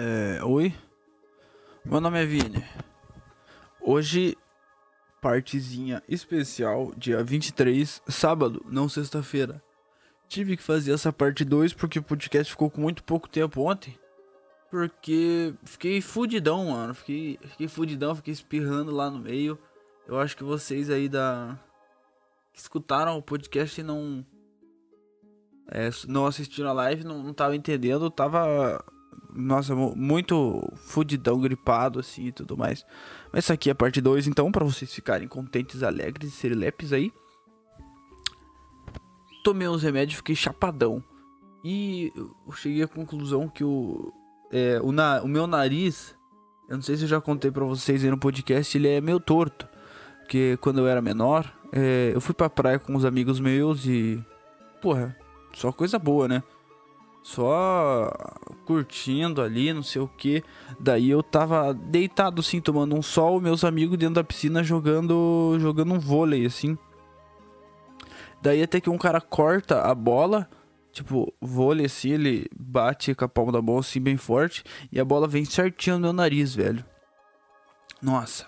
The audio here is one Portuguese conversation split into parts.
É, oi, meu nome é Vini. Hoje, partezinha especial, dia 23, sábado, não sexta-feira. Tive que fazer essa parte 2 porque o podcast ficou com muito pouco tempo ontem. Porque fiquei fudidão, mano. Fiquei, fiquei fudidão, fiquei espirrando lá no meio. Eu acho que vocês aí da. que escutaram o podcast e não. É, não assistiram a live, não, não tava entendendo. Tava nossa, muito fudidão, gripado assim e tudo mais. Mas essa aqui é a parte 2, então, para vocês ficarem contentes, alegres e serilepes aí. Tomei uns remédios, fiquei chapadão. E eu cheguei à conclusão que o, é, o, na, o meu nariz, eu não sei se eu já contei para vocês aí no podcast, ele é meio torto. Porque quando eu era menor, é, eu fui pra praia com uns amigos meus e. Porra, só coisa boa, né? Só curtindo ali, não sei o que. Daí eu tava deitado assim, tomando um sol, meus amigos dentro da piscina jogando jogando um vôlei assim. Daí até que um cara corta a bola, tipo, vôlei assim, ele bate com a palma da mão assim bem forte e a bola vem certinho no meu nariz, velho. Nossa.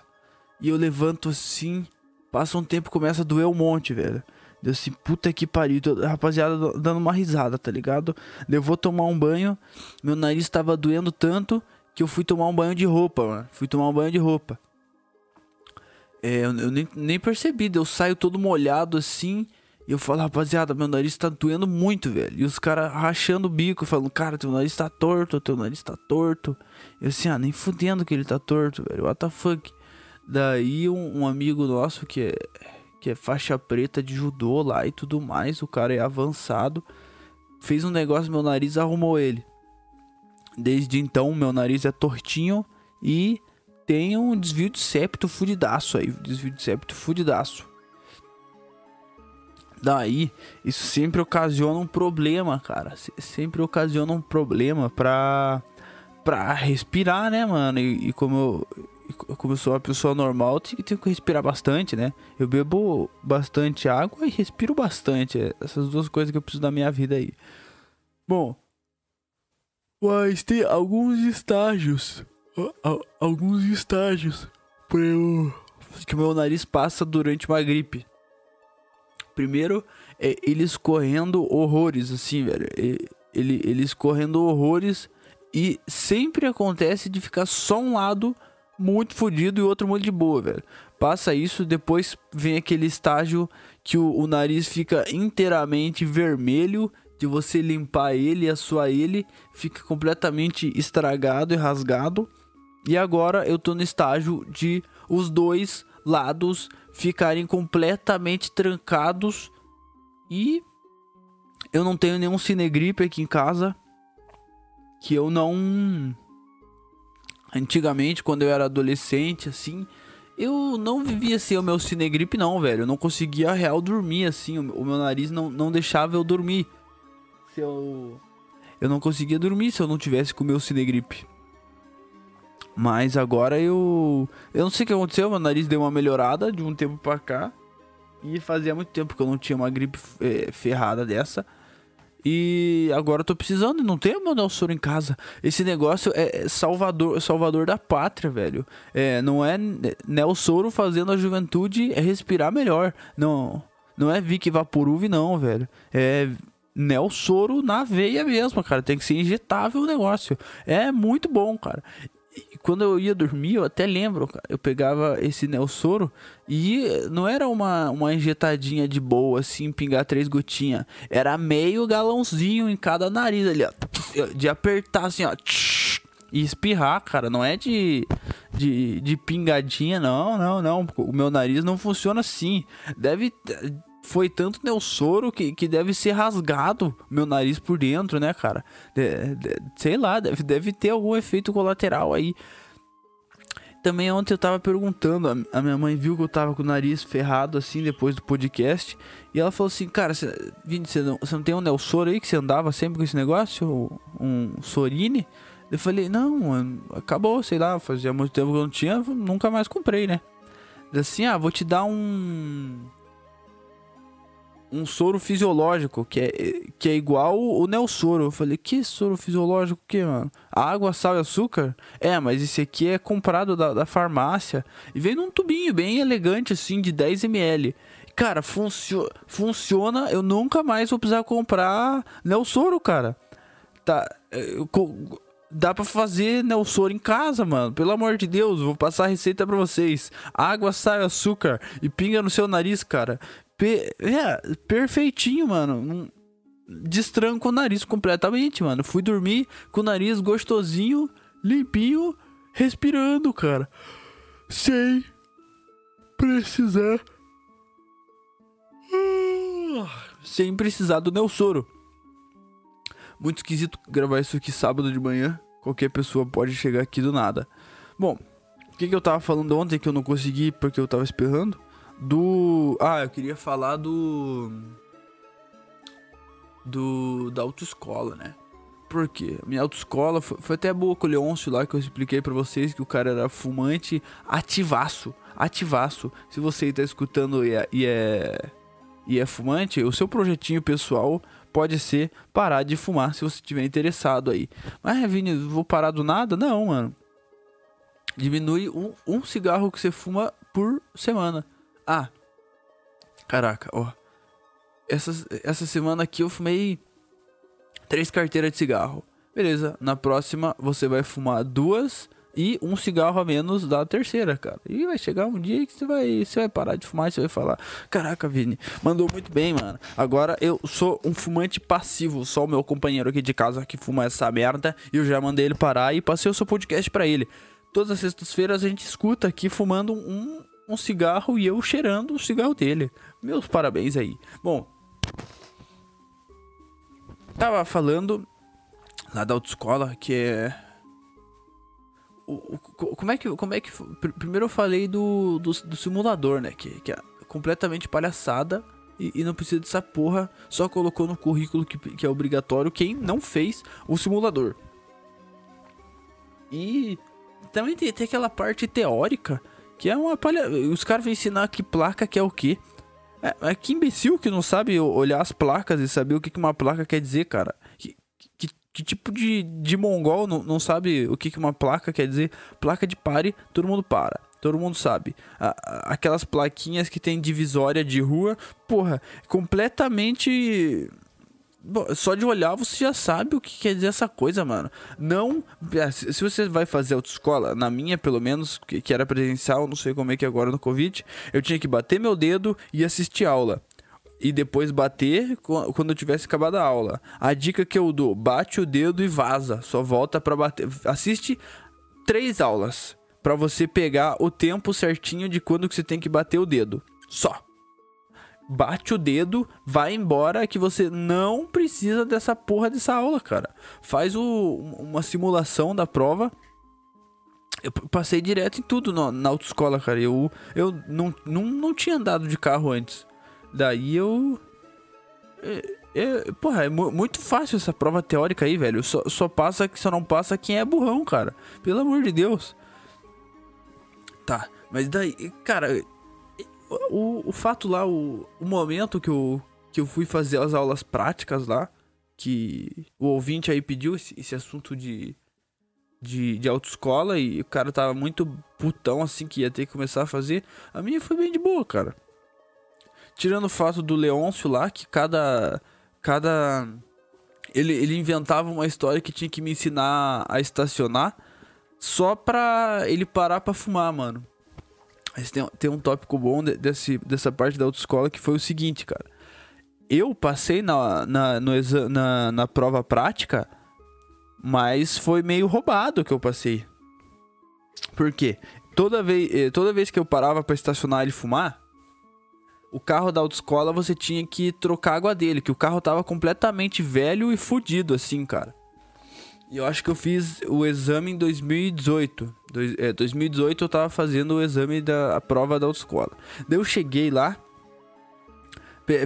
E eu levanto assim, passa um tempo começa a doer um monte, velho. Deu assim, puta que pariu. Rapaziada, dando uma risada, tá ligado? Eu vou tomar um banho. Meu nariz tava doendo tanto que eu fui tomar um banho de roupa, mano. Fui tomar um banho de roupa. É, eu, eu nem, nem percebi. Eu saio todo molhado assim. E eu falo, rapaziada, meu nariz tá doendo muito, velho. E os caras rachando o bico, falando, cara, teu nariz tá torto, teu nariz tá torto. Eu assim, ah, nem fudendo que ele tá torto, velho. What the fuck? Daí um, um amigo nosso que é que é faixa preta de judô lá e tudo mais. O cara é avançado. Fez um negócio, meu nariz arrumou ele. Desde então, meu nariz é tortinho e tem um desvio de septo fudidaço aí. Desvio de septo fudidaço. Daí, isso sempre ocasiona um problema, cara. Sempre ocasiona um problema pra, pra respirar, né, mano? E, e como eu, como eu sou uma pessoa normal, tenho, que respirar bastante, né? Eu bebo bastante água e respiro bastante. É, essas duas coisas que eu preciso da minha vida aí. Bom, mas tem alguns estágios. Alguns estágios para eu... que meu nariz passa durante uma gripe. Primeiro, é ele escorrendo horrores, assim, velho. Ele, ele escorrendo horrores e sempre acontece de ficar só um lado muito fodido e outro muito de boa, velho. Passa isso, depois vem aquele estágio que o, o nariz fica inteiramente vermelho de você limpar ele e a sua ele fica completamente estragado e rasgado. E agora eu tô no estágio de os dois lados ficarem completamente trancados e eu não tenho nenhum cinegripe aqui em casa que eu não Antigamente, quando eu era adolescente, assim, eu não vivia assim o meu cinegripe, não, velho. Eu não conseguia real dormir, assim. O meu nariz não, não deixava eu dormir. Se eu. Eu não conseguia dormir se eu não tivesse com o meu cinegripe. Mas agora eu. Eu não sei o que aconteceu, meu nariz deu uma melhorada de um tempo pra cá. E fazia muito tempo que eu não tinha uma gripe é, ferrada dessa. E agora eu tô precisando não tenho meu Nelsoro em casa. Esse negócio é salvador, salvador da pátria, velho. É, não é Nelsoro fazendo a juventude respirar melhor. Não, não é Vic Vaporub não, velho. É Nelsoro na veia mesmo, cara. Tem que ser injetável o negócio. É muito bom, cara quando eu ia dormir, eu até lembro, eu pegava esse Nelsoro e não era uma, uma injetadinha de boa, assim, pingar três gotinhas. Era meio galãozinho em cada nariz ali, ó. De apertar assim, ó. E espirrar, cara. Não é de, de, de pingadinha, não, não, não. O meu nariz não funciona assim. Deve foi tanto Nelsoro que, que deve ser rasgado meu nariz por dentro, né, cara? De, de, sei lá, deve, deve ter algum efeito colateral aí. Também ontem eu tava perguntando, a, minha mãe viu que eu tava com o nariz ferrado assim depois do podcast. E ela falou assim, cara, você, você, não, você não tem um Nelsoro aí que você andava sempre com esse negócio? Um Sorine? Eu falei, não, acabou, sei lá, fazia muito tempo que eu não tinha, nunca mais comprei, né? Assim, ah, vou te dar um um soro fisiológico, que é, que é igual o Nelsoro. Eu falei, que soro fisiológico que, mano? Água, sal e açúcar? É, mas esse aqui é comprado da, da farmácia. E vem num tubinho bem elegante, assim, de 10ml. Cara, funcio funciona. Eu nunca mais vou precisar comprar Nelsoro, cara. Tá. Eu, dá pra fazer Nelsoro em casa, mano. Pelo amor de Deus, vou passar a receita pra vocês. Água, sal e açúcar. E pinga no seu nariz, cara. É, perfeitinho, mano. Destranco o nariz completamente, mano. Fui dormir com o nariz gostosinho, limpinho, respirando, cara. Sem precisar. Sem precisar do Nelsoro. Muito esquisito gravar isso aqui sábado de manhã. Qualquer pessoa pode chegar aqui do nada. Bom, o que, que eu tava falando ontem que eu não consegui porque eu tava esperando? Do. Ah, eu queria falar do. Do. Da autoescola, né? Por quê? Minha autoescola foi, foi até boa com o Leôncio lá que eu expliquei para vocês que o cara era fumante ativaço. Ativaço. Se você tá escutando e é, e é. E é fumante, o seu projetinho pessoal pode ser parar de fumar se você estiver interessado aí. Mas, Vini, vou parar do nada? Não, mano. Diminui um, um cigarro que você fuma por semana. Ah, caraca, ó. Essa, essa semana aqui eu fumei três carteiras de cigarro. Beleza, na próxima você vai fumar duas e um cigarro a menos da terceira, cara. E vai chegar um dia que você vai, você vai parar de fumar e você vai falar: Caraca, Vini, mandou muito bem, mano. Agora eu sou um fumante passivo, só o meu companheiro aqui de casa que fuma essa merda. E eu já mandei ele parar e passei o seu podcast para ele. Todas as sextas-feiras a gente escuta aqui fumando um, um cigarro e eu cheirando o cigarro dele. Meus parabéns aí. Bom, tava falando lá da autoescola que é o, o, como é que como é que primeiro eu falei do, do, do simulador, né, que, que é completamente palhaçada e, e, não precisa dessa porra, só colocou no currículo que, que é obrigatório quem não fez o simulador. E também tem, tem aquela parte teórica que é uma palha. Os caras vão ensinar que placa que é o quê. É, é que imbecil que não sabe olhar as placas e saber o que, que uma placa quer dizer, cara. Que, que, que tipo de, de mongol não, não sabe o que, que uma placa quer dizer? Placa de pare, todo mundo para. Todo mundo sabe. Aquelas plaquinhas que tem divisória de rua, porra, completamente só de olhar você já sabe o que quer dizer essa coisa, mano. Não. É, se você vai fazer autoescola, na minha pelo menos, que, era presencial, não sei como é que é agora no Covid, eu tinha que bater meu dedo e assistir aula. E depois bater quando eu tivesse acabado a aula. A dica que eu dou: bate o dedo e vaza. Só volta pra bater. Assiste três aulas. para você pegar o tempo certinho de quando que você tem que bater o dedo. Só bate o dedo, vai embora que você não precisa dessa porra dessa aula, cara. Faz o, uma simulação da prova. Eu passei direto em tudo no, na autoescola, cara. Eu, eu não, não, não tinha andado de carro antes. Daí eu. É, é, porra, é muito fácil essa prova teórica aí, velho. Só, só passa que só não passa quem é burrão, cara. Pelo amor de Deus. Tá, mas daí, cara, o, o fato lá, o, o momento que eu, que eu fui fazer as aulas práticas lá, que o ouvinte aí pediu esse, esse assunto de, de, de autoescola e o cara tava muito putão assim que ia ter que começar a fazer. A minha foi bem de boa, cara. Tirando o fato do Leôncio lá, que cada. Cada. Ele, ele inventava uma história que tinha que me ensinar a estacionar só pra ele parar pra fumar, mano. Mas tem, tem um tópico bom de, desse, dessa parte da autoescola que foi o seguinte, cara. Eu passei na, na, no exa, na, na prova prática, mas foi meio roubado que eu passei. Por quê? Toda vez, eh, toda vez que eu parava para estacionar e fumar, o carro da autoescola você tinha que trocar a água dele, que o carro tava completamente velho e fudido, assim, cara. E eu acho que eu fiz o exame em 2018. Dois, é, 2018 eu tava fazendo o exame da prova da autoescola. Daí eu cheguei lá.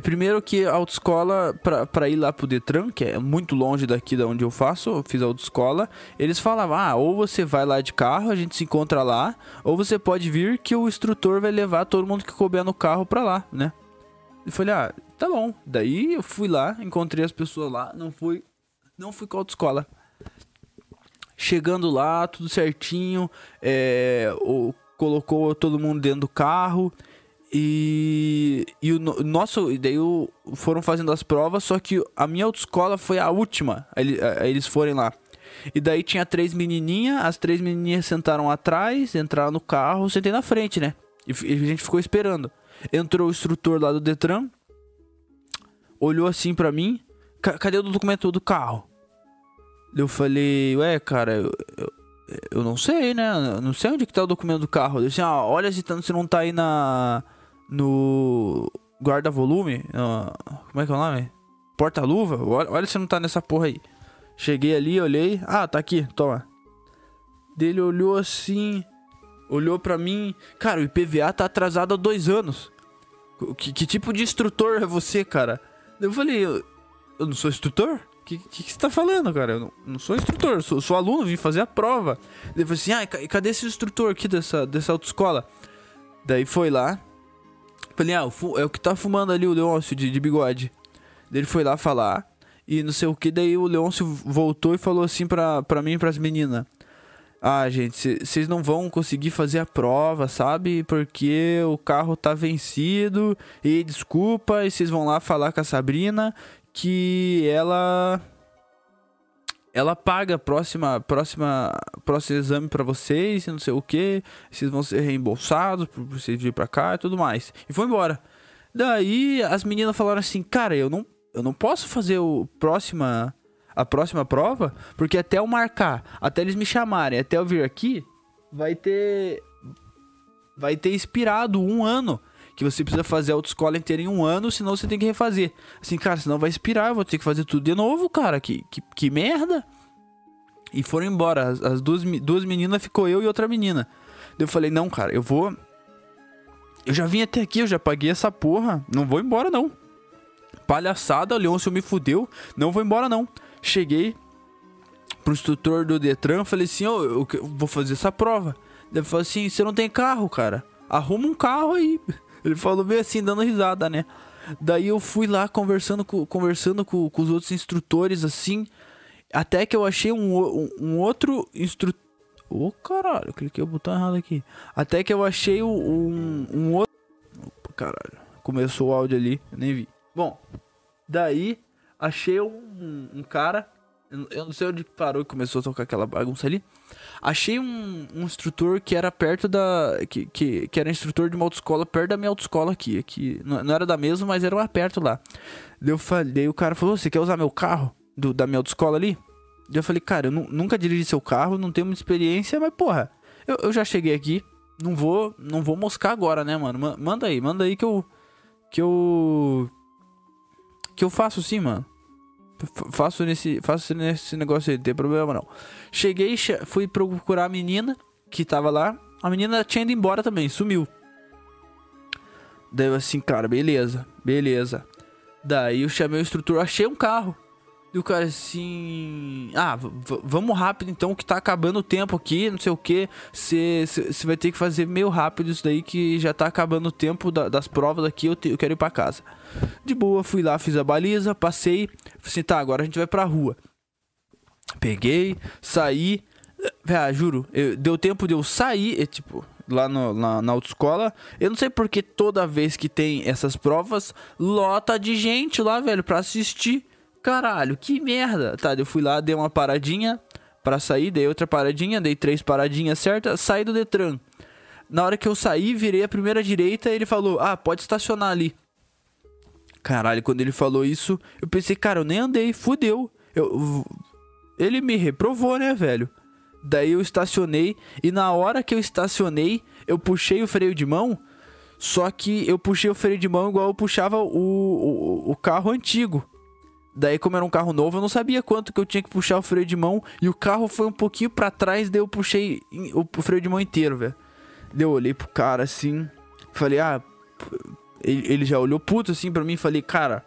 Primeiro que a autoescola, pra, pra ir lá pro Detran, que é muito longe daqui da onde eu faço, eu fiz a autoescola, eles falavam, ah, ou você vai lá de carro, a gente se encontra lá, ou você pode vir que o instrutor vai levar todo mundo que couber no carro pra lá, né? Eu falei, ah, tá bom. Daí eu fui lá, encontrei as pessoas lá, não fui, não fui com a autoescola. Chegando lá, tudo certinho, é, o, colocou todo mundo dentro do carro e, e o nosso, e daí o, foram fazendo as provas, só que a minha autoescola foi a última, eles, eles forem lá. E daí tinha três menininhas, as três menininhas sentaram atrás, entraram no carro, sentei na frente, né? E, e a gente ficou esperando. Entrou o instrutor lá do Detran, olhou assim pra mim, cadê o documento do carro? Eu falei, ué, cara, eu, eu, eu não sei, né? Eu não sei onde que tá o documento do carro. Eu disse, ah, olha se, tá, se não tá aí na. No. Guarda-volume. como é que é o nome? Porta-luva? Olha, olha se não tá nessa porra aí. Cheguei ali, olhei. Ah, tá aqui, toma. Dele olhou assim. Olhou pra mim. Cara, o IPVA tá atrasado há dois anos. Que, que tipo de instrutor é você, cara? Eu falei, eu, eu não sou instrutor? Que, que, que, você tá falando, cara? Eu não, não sou instrutor, sou, sou, aluno, vim fazer a prova. Ele falou assim: ah, e cadê esse instrutor aqui dessa, dessa autoescola? Daí foi lá. Falei, ah, é o que tá fumando ali o Leôncio de, de bigode. Daí ele foi lá falar. E não sei o que, daí o Leôncio voltou e falou assim pra, pra mim e pras meninas. Ah, gente, vocês não vão conseguir fazer a prova, sabe? Porque o carro tá vencido. E desculpa, e vocês vão lá falar com a Sabrina que ela ela paga próxima próxima próximo exame para vocês, não sei o que, vocês vão ser reembolsados por vocês vir para cá e tudo mais. E foi embora. Daí as meninas falaram assim: "Cara, eu não eu não posso fazer o próxima a próxima prova, porque até eu marcar, até eles me chamarem, até eu vir aqui, vai ter vai ter expirado um ano que você precisa fazer a autoescola inteira em um ano, senão você tem que refazer. Assim, cara, senão vai expirar, eu vou ter que fazer tudo de novo, cara. Que, que, que merda. E foram embora. As, as duas, duas meninas ficou eu e outra menina. Eu falei, não, cara, eu vou. Eu já vim até aqui, eu já paguei essa porra. Não vou embora, não. Palhaçada, Leôncio me fudeu. Não vou embora, não. Cheguei pro instrutor do Detran, falei assim, ó, eu vou fazer essa prova. Ele falou assim, você não tem carro, cara. Arruma um carro aí. Ele falou bem assim, dando risada, né? Daí eu fui lá conversando com, conversando com, com os outros instrutores, assim. Até que eu achei um, um, um outro instrutor. Ô oh, caralho, cliquei o botão errado aqui. Até que eu achei um, um outro. Opa, caralho. Começou o áudio ali, nem vi. Bom, daí achei um, um cara. Eu não sei onde parou e começou a tocar aquela bagunça ali. Achei um, um instrutor que era perto da. Que, que, que era instrutor de uma autoescola perto da minha autoescola aqui. aqui não, não era da mesma, mas era uma perto lá. Eu falei, o cara falou: Você quer usar meu carro do, da minha autoescola ali? Daí eu falei: Cara, eu nunca dirigi seu carro, não tenho muita experiência, mas porra, eu, eu já cheguei aqui. Não vou, não vou moscar agora, né, mano? Manda aí, manda aí que eu. Que eu. Que eu faço sim, mano. Faço nesse, faço nesse negócio aí, não tem problema não. Cheguei, fui procurar a menina que tava lá. A menina tinha ido embora também, sumiu. Daí eu assim, cara, beleza, beleza. Daí eu chamei o instrutor, achei um carro. E o cara assim. Ah, vamos rápido então, que tá acabando o tempo aqui, não sei o que. Você vai ter que fazer meio rápido isso daí, que já tá acabando o tempo da, das provas daqui, eu, te, eu quero ir pra casa. De boa, fui lá, fiz a baliza, passei. Assim, tá, agora a gente vai pra rua. Peguei, saí. Véi, juro, eu, deu tempo de eu sair, e, tipo, lá no, na, na autoescola. Eu não sei porque toda vez que tem essas provas, lota de gente lá, velho, pra assistir caralho, que merda. Tá, eu fui lá, dei uma paradinha para sair, dei outra paradinha, dei três paradinhas certas, saí do Detran. Na hora que eu saí, virei a primeira direita, ele falou: "Ah, pode estacionar ali". Caralho, quando ele falou isso, eu pensei, cara, eu nem andei, fudeu. Eu ele me reprovou, né, velho? Daí eu estacionei e na hora que eu estacionei, eu puxei o freio de mão, só que eu puxei o freio de mão igual eu puxava o, o, o carro antigo. Daí, como era um carro novo, eu não sabia quanto que eu tinha que puxar o freio de mão. E o carro foi um pouquinho para trás, daí eu puxei o freio de mão inteiro, velho. Daí eu olhei pro cara assim, falei, ah. Ele já olhou puto assim pra mim falei, cara,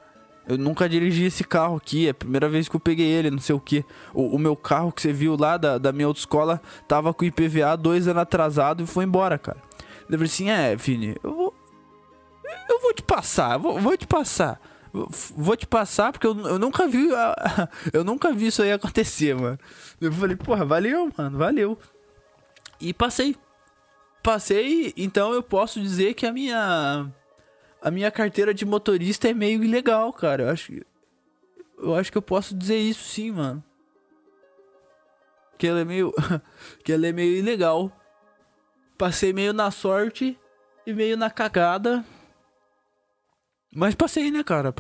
eu nunca dirigi esse carro aqui, é a primeira vez que eu peguei ele, não sei o que. O, o, meu carro que você viu lá da, da minha autoescola tava com IPVA dois anos atrasado e foi embora, cara. Eu falei assim, é, Vini, eu vou. eu vou te passar, vou, vou te passar. Vou te passar porque eu, eu nunca vi. Eu nunca vi isso aí acontecer, mano. Eu falei, porra, valeu, mano, valeu. E passei. Passei, então eu posso dizer que a minha. A minha carteira de motorista é meio ilegal, cara. Eu acho, eu acho que eu posso dizer isso sim, mano. Que ela é meio. que ela é meio ilegal. Passei meio na sorte e meio na cagada. Mas passei, né, cara?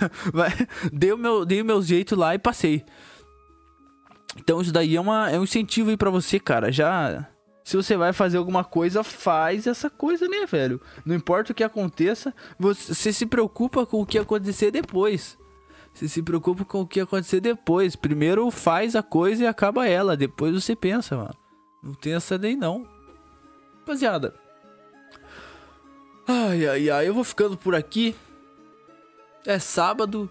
dei, o meu, dei o meu jeito lá e passei. Então isso daí é, uma, é um incentivo aí pra você, cara. Já. Se você vai fazer alguma coisa, faz essa coisa, né, velho? Não importa o que aconteça, você se preocupa com o que acontecer depois. Você se preocupa com o que acontecer depois. Primeiro faz a coisa e acaba ela. Depois você pensa, mano. Não tem essa daí não. Rapaziada. Ai, ai, ai. Eu vou ficando por aqui. É sábado.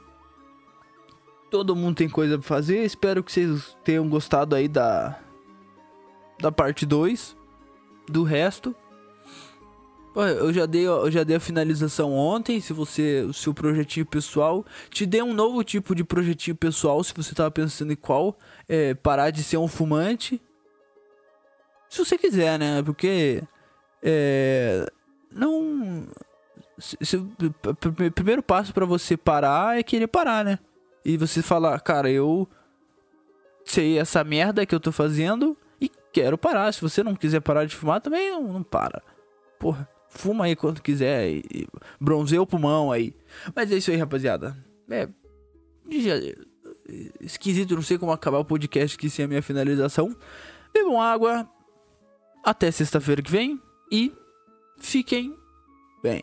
Todo mundo tem coisa pra fazer. Espero que vocês tenham gostado aí da. Da parte 2. Do resto. Eu já dei, eu já dei a finalização ontem. Se você, o seu projetinho pessoal, te dei um novo tipo de projetinho pessoal. Se você tava pensando em qual, é, parar de ser um fumante. Se você quiser, né? Porque é, não. Se, se, o primeiro passo para você parar é querer parar, né? E você falar, cara, eu sei essa merda que eu tô fazendo e quero parar. Se você não quiser parar de fumar, também não, não para. Porra fuma aí quando quiser e bronzeia o pulmão aí. Mas é isso aí, rapaziada. É. Já, esquisito, não sei como acabar o podcast aqui sem a minha finalização. Bebam água. Até sexta-feira que vem. E fiquem bem.